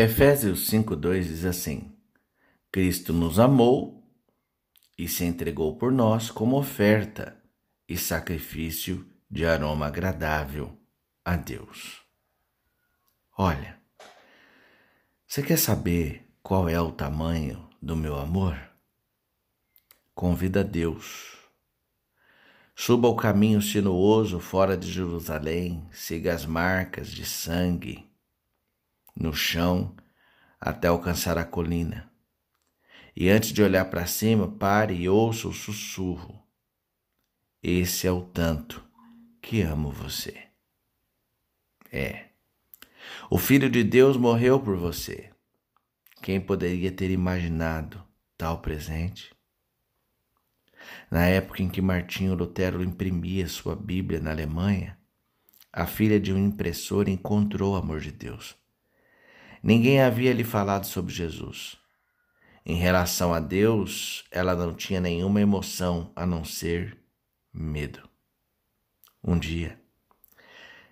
Efésios 5,2 diz assim: Cristo nos amou e se entregou por nós como oferta e sacrifício de aroma agradável a Deus. Olha, você quer saber qual é o tamanho do meu amor? Convida Deus. Suba o caminho sinuoso fora de Jerusalém, siga as marcas de sangue no chão até alcançar a colina. E antes de olhar para cima, pare e ouça o sussurro. Esse é o tanto que amo você. É. O Filho de Deus morreu por você. Quem poderia ter imaginado tal presente? Na época em que Martinho Lutero imprimia sua Bíblia na Alemanha, a filha de um impressor encontrou o amor de Deus. Ninguém havia lhe falado sobre Jesus. Em relação a Deus, ela não tinha nenhuma emoção a não ser medo. Um dia,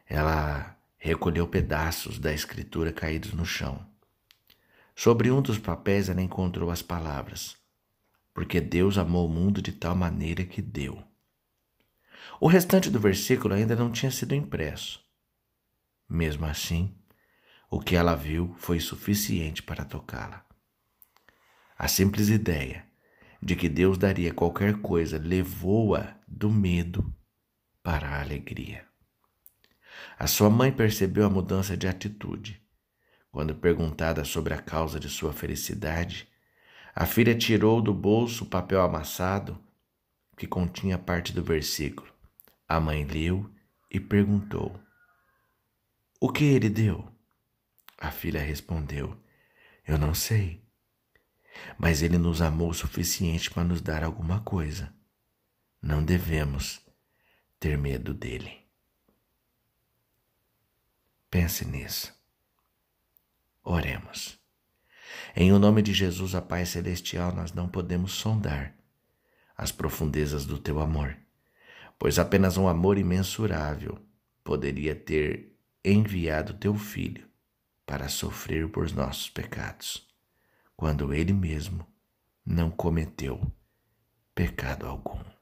ela recolheu pedaços da escritura caídos no chão. Sobre um dos papéis ela encontrou as palavras: Porque Deus amou o mundo de tal maneira que deu. O restante do versículo ainda não tinha sido impresso. Mesmo assim, o que ela viu foi suficiente para tocá-la. A simples ideia de que Deus daria qualquer coisa levou-a do medo para a alegria. A sua mãe percebeu a mudança de atitude. Quando perguntada sobre a causa de sua felicidade, a filha tirou do bolso o papel amassado que continha parte do versículo. A mãe leu e perguntou: O que ele deu? A filha respondeu: Eu não sei. Mas ele nos amou o suficiente para nos dar alguma coisa. Não devemos ter medo dele. Pense nisso. Oremos. Em o nome de Jesus, a Pai Celestial, nós não podemos sondar as profundezas do teu amor, pois apenas um amor imensurável poderia ter enviado teu filho para sofrer por nossos pecados, quando ele mesmo não cometeu pecado algum.